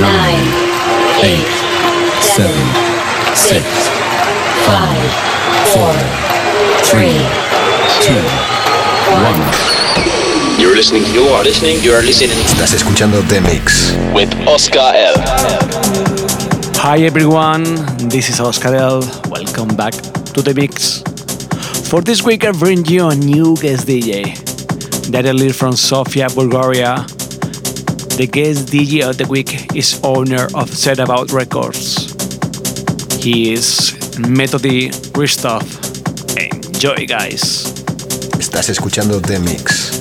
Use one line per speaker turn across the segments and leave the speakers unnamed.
nine, eight, seven, six, five, four, three, two, one.
You're listening, you are listening, you are listening
Estás escuchando The Mix.
with Oscar L.
Hi everyone, this is Oscar L. Welcome back to the mix. For this week, I bring you a new guest DJ, directly from Sofia, Bulgaria. The guest DJ of the week is owner of Set About Records. He is Metodi Hristov. Enjoy, guys.
Estás escuchando The Mix.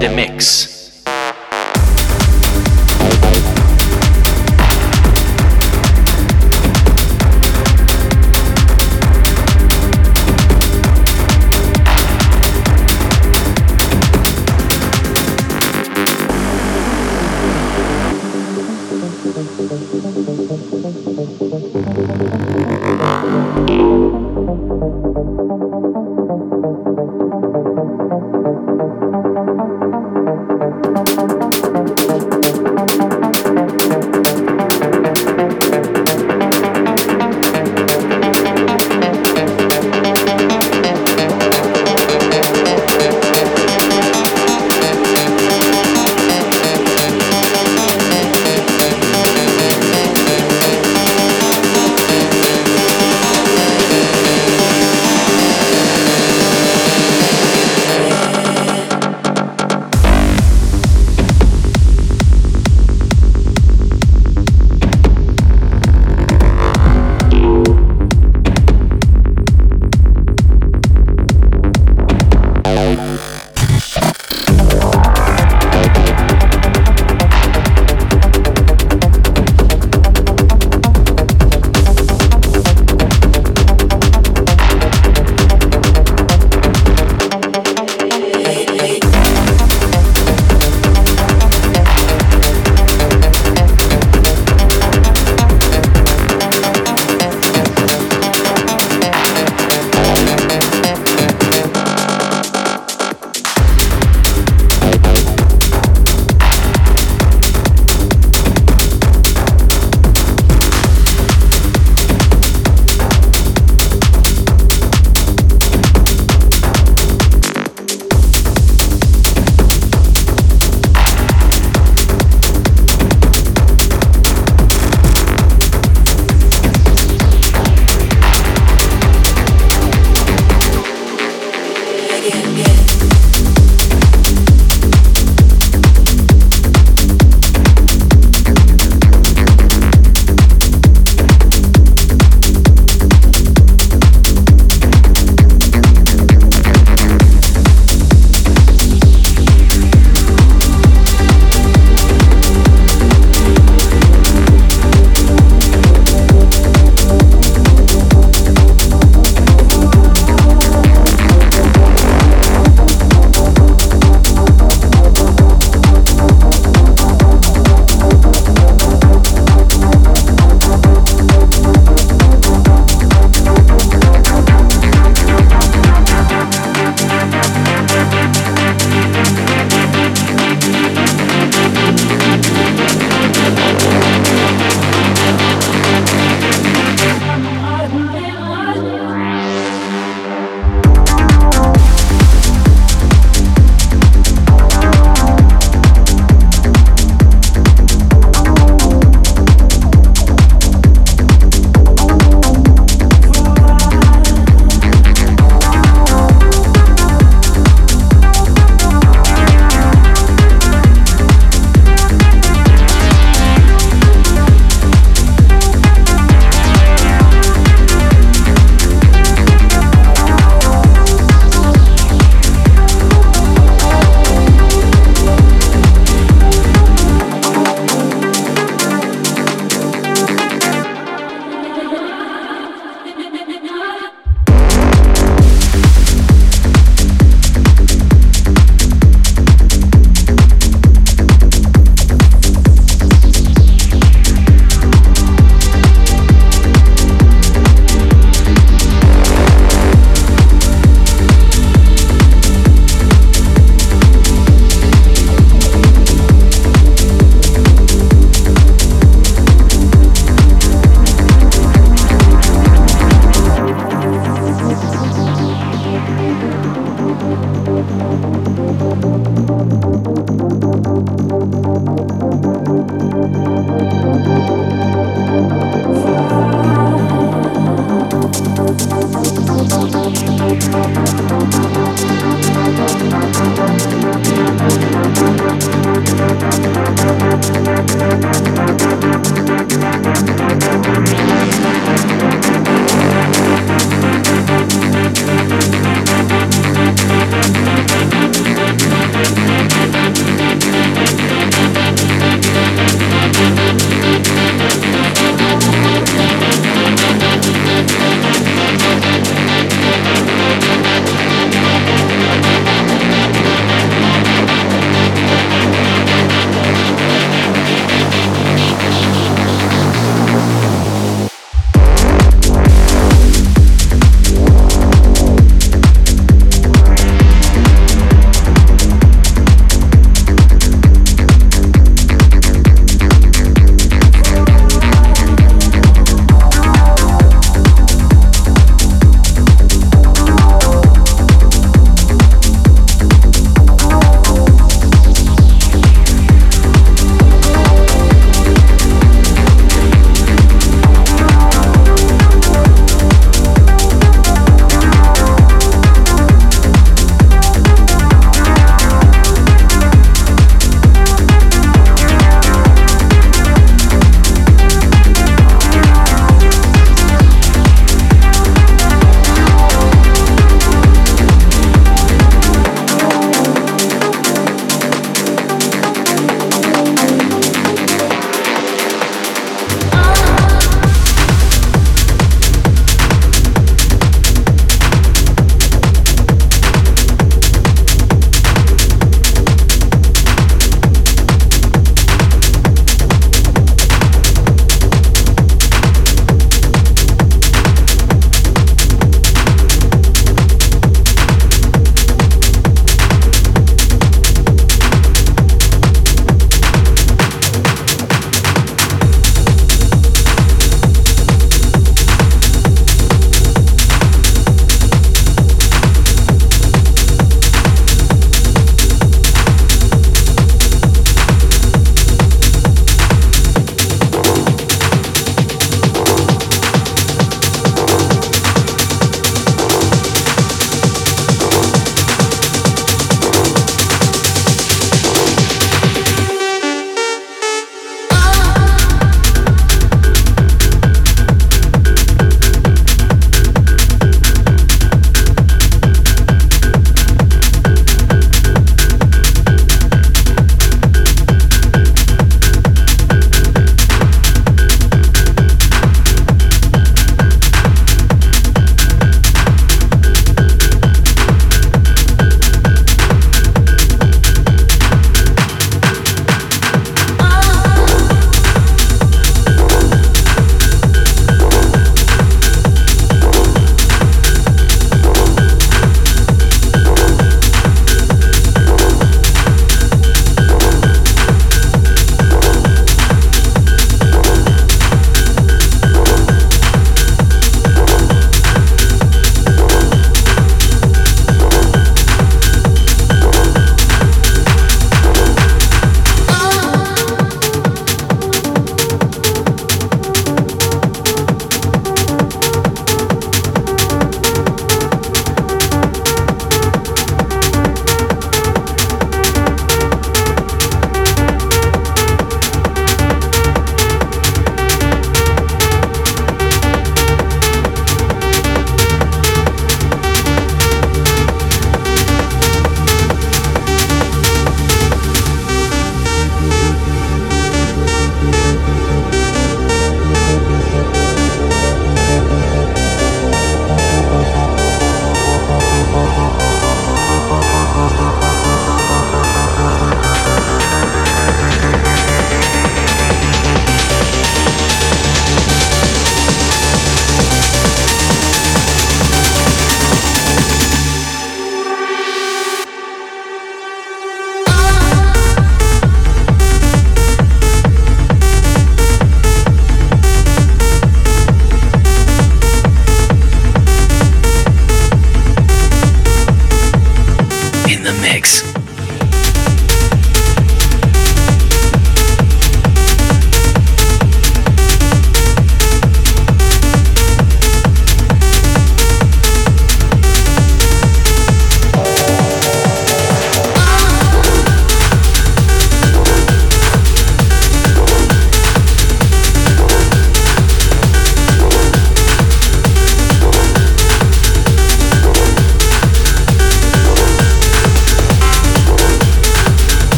The Mix.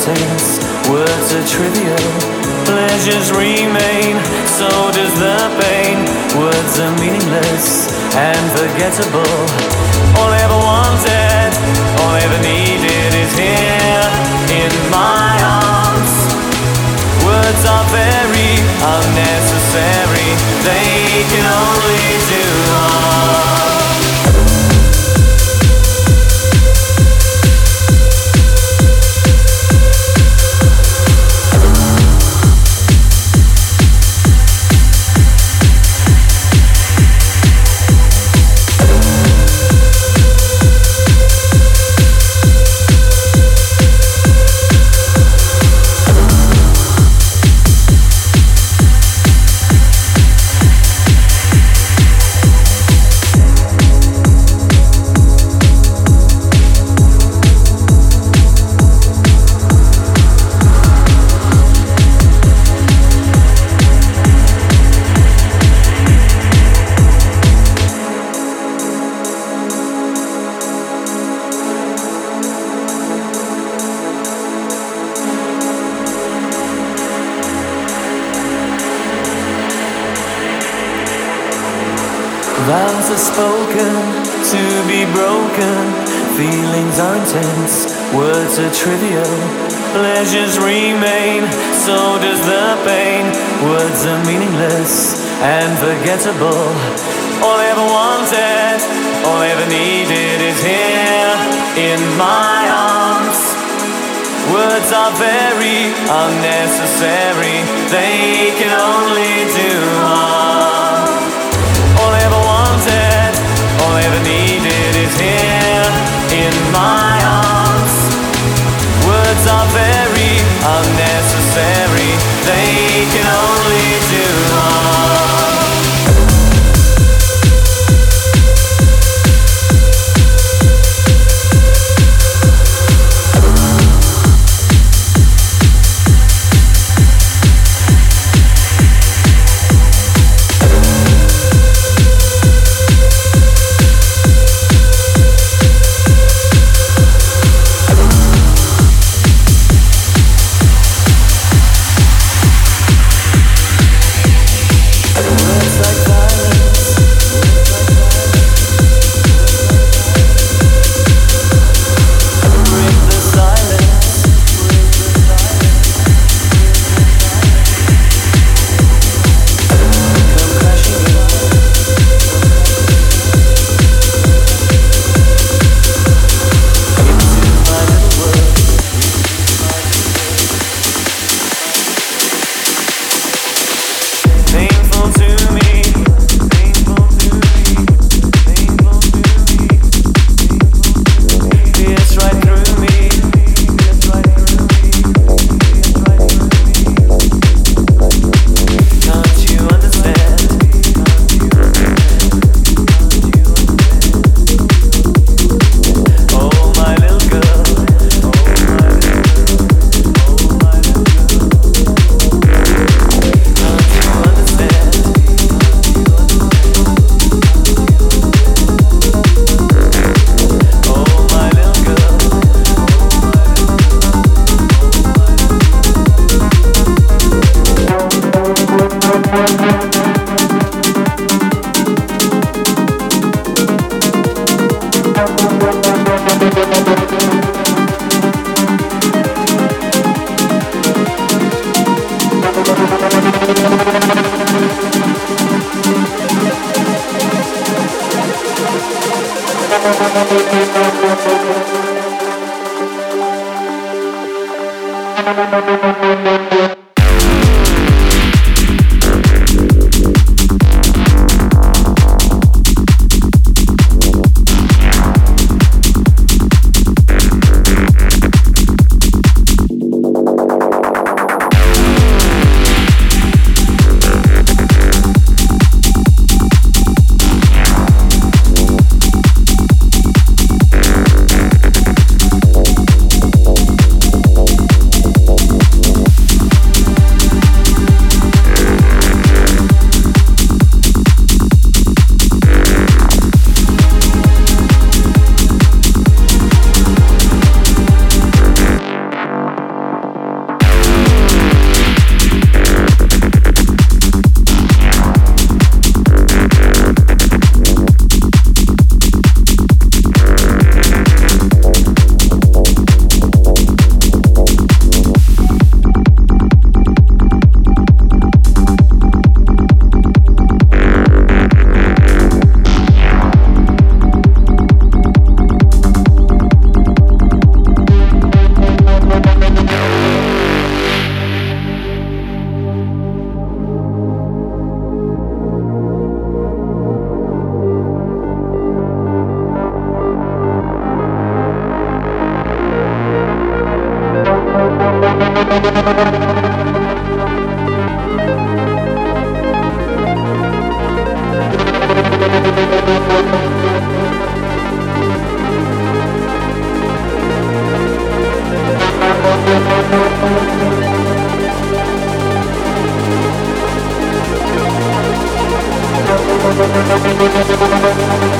taste.
Words are trivial, pleasures remain, so does the pain. Words are meaningless and forgettable. All I ever wanted, all I ever needed is here in my arms. Words are very unnecessary, they can only do harm. Are intense, words are trivial. Pleasures remain, so does the pain. Words are meaningless and forgettable. All I ever wanted, all I ever needed is here in my arms. Words are very unnecessary, they can only do harm.
Thank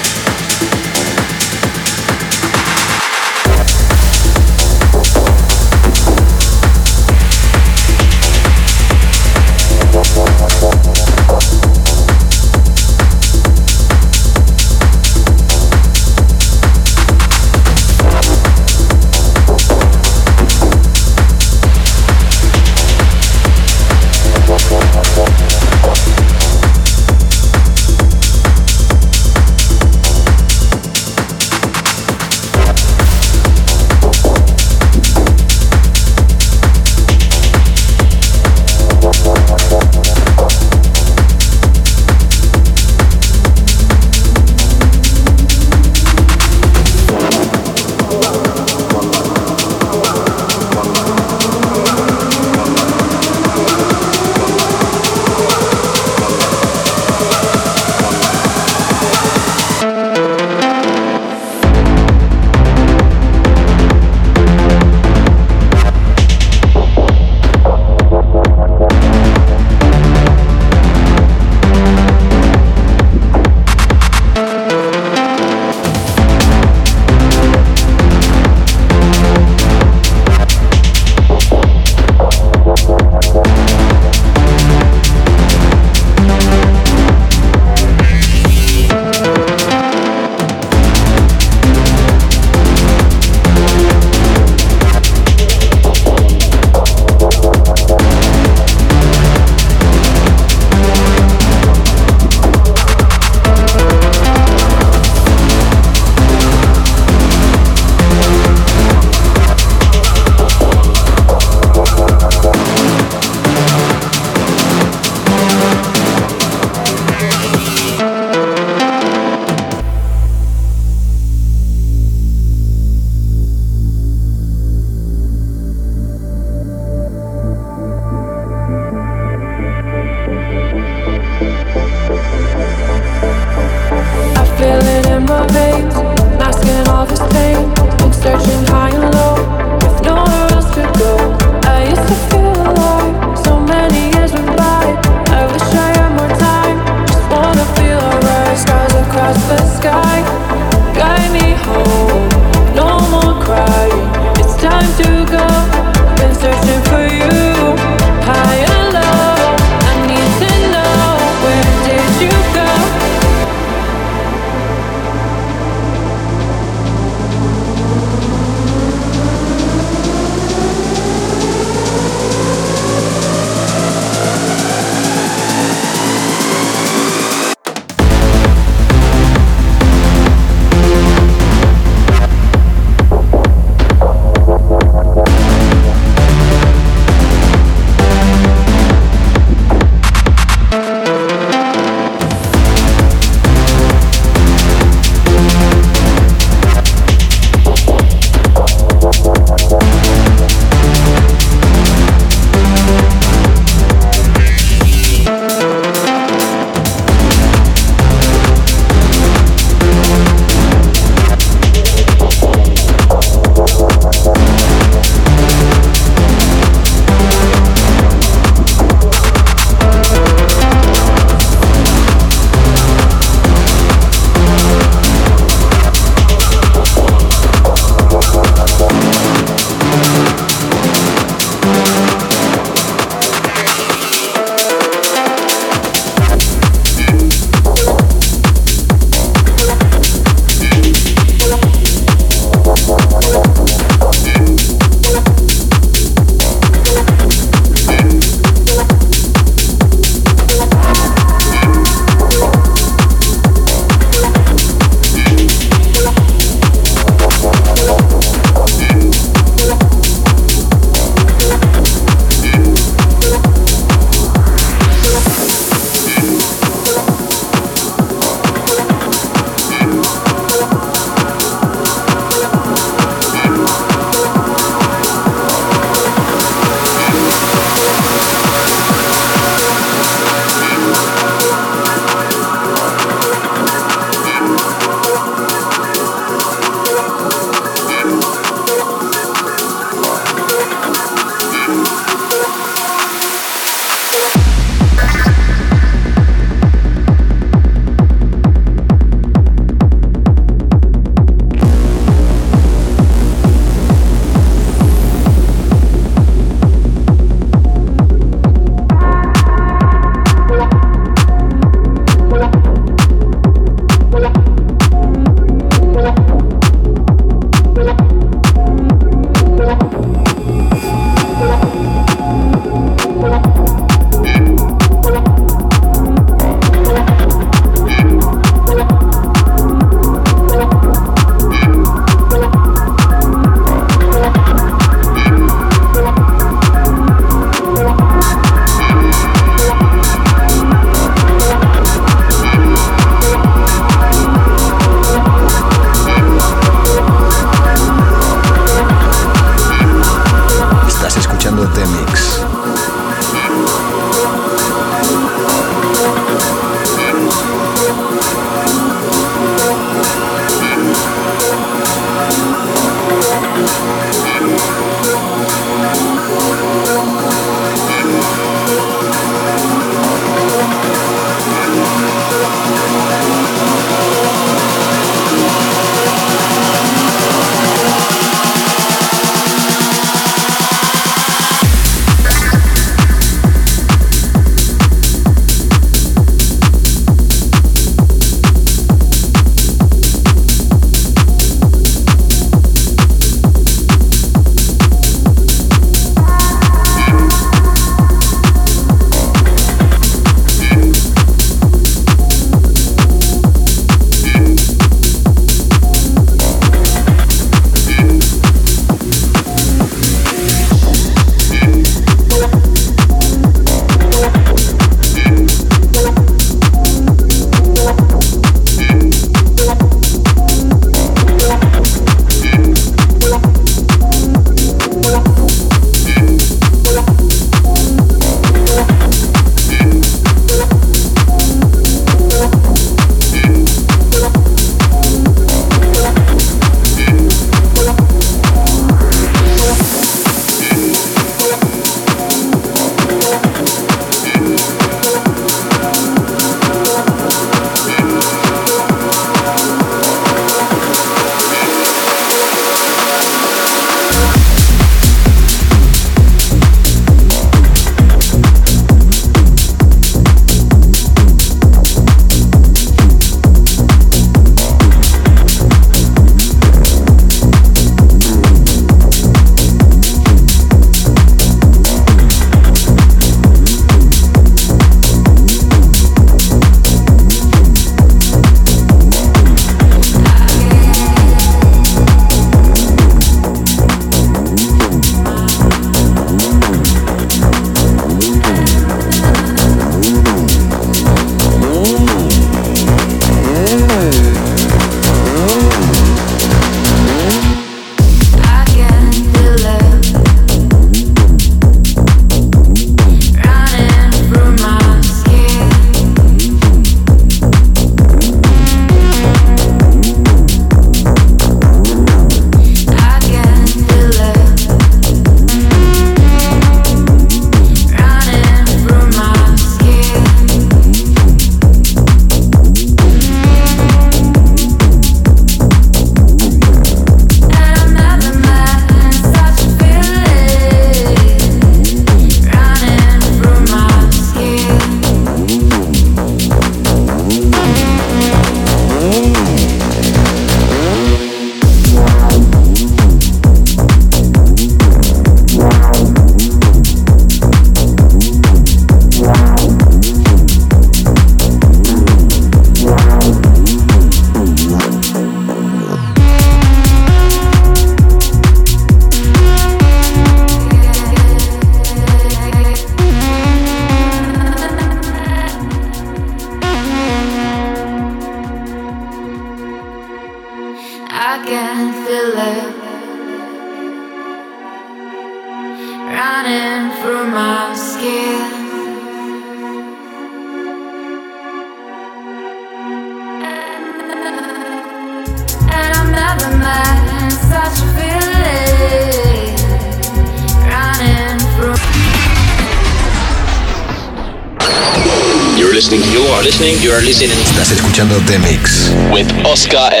With Oscar.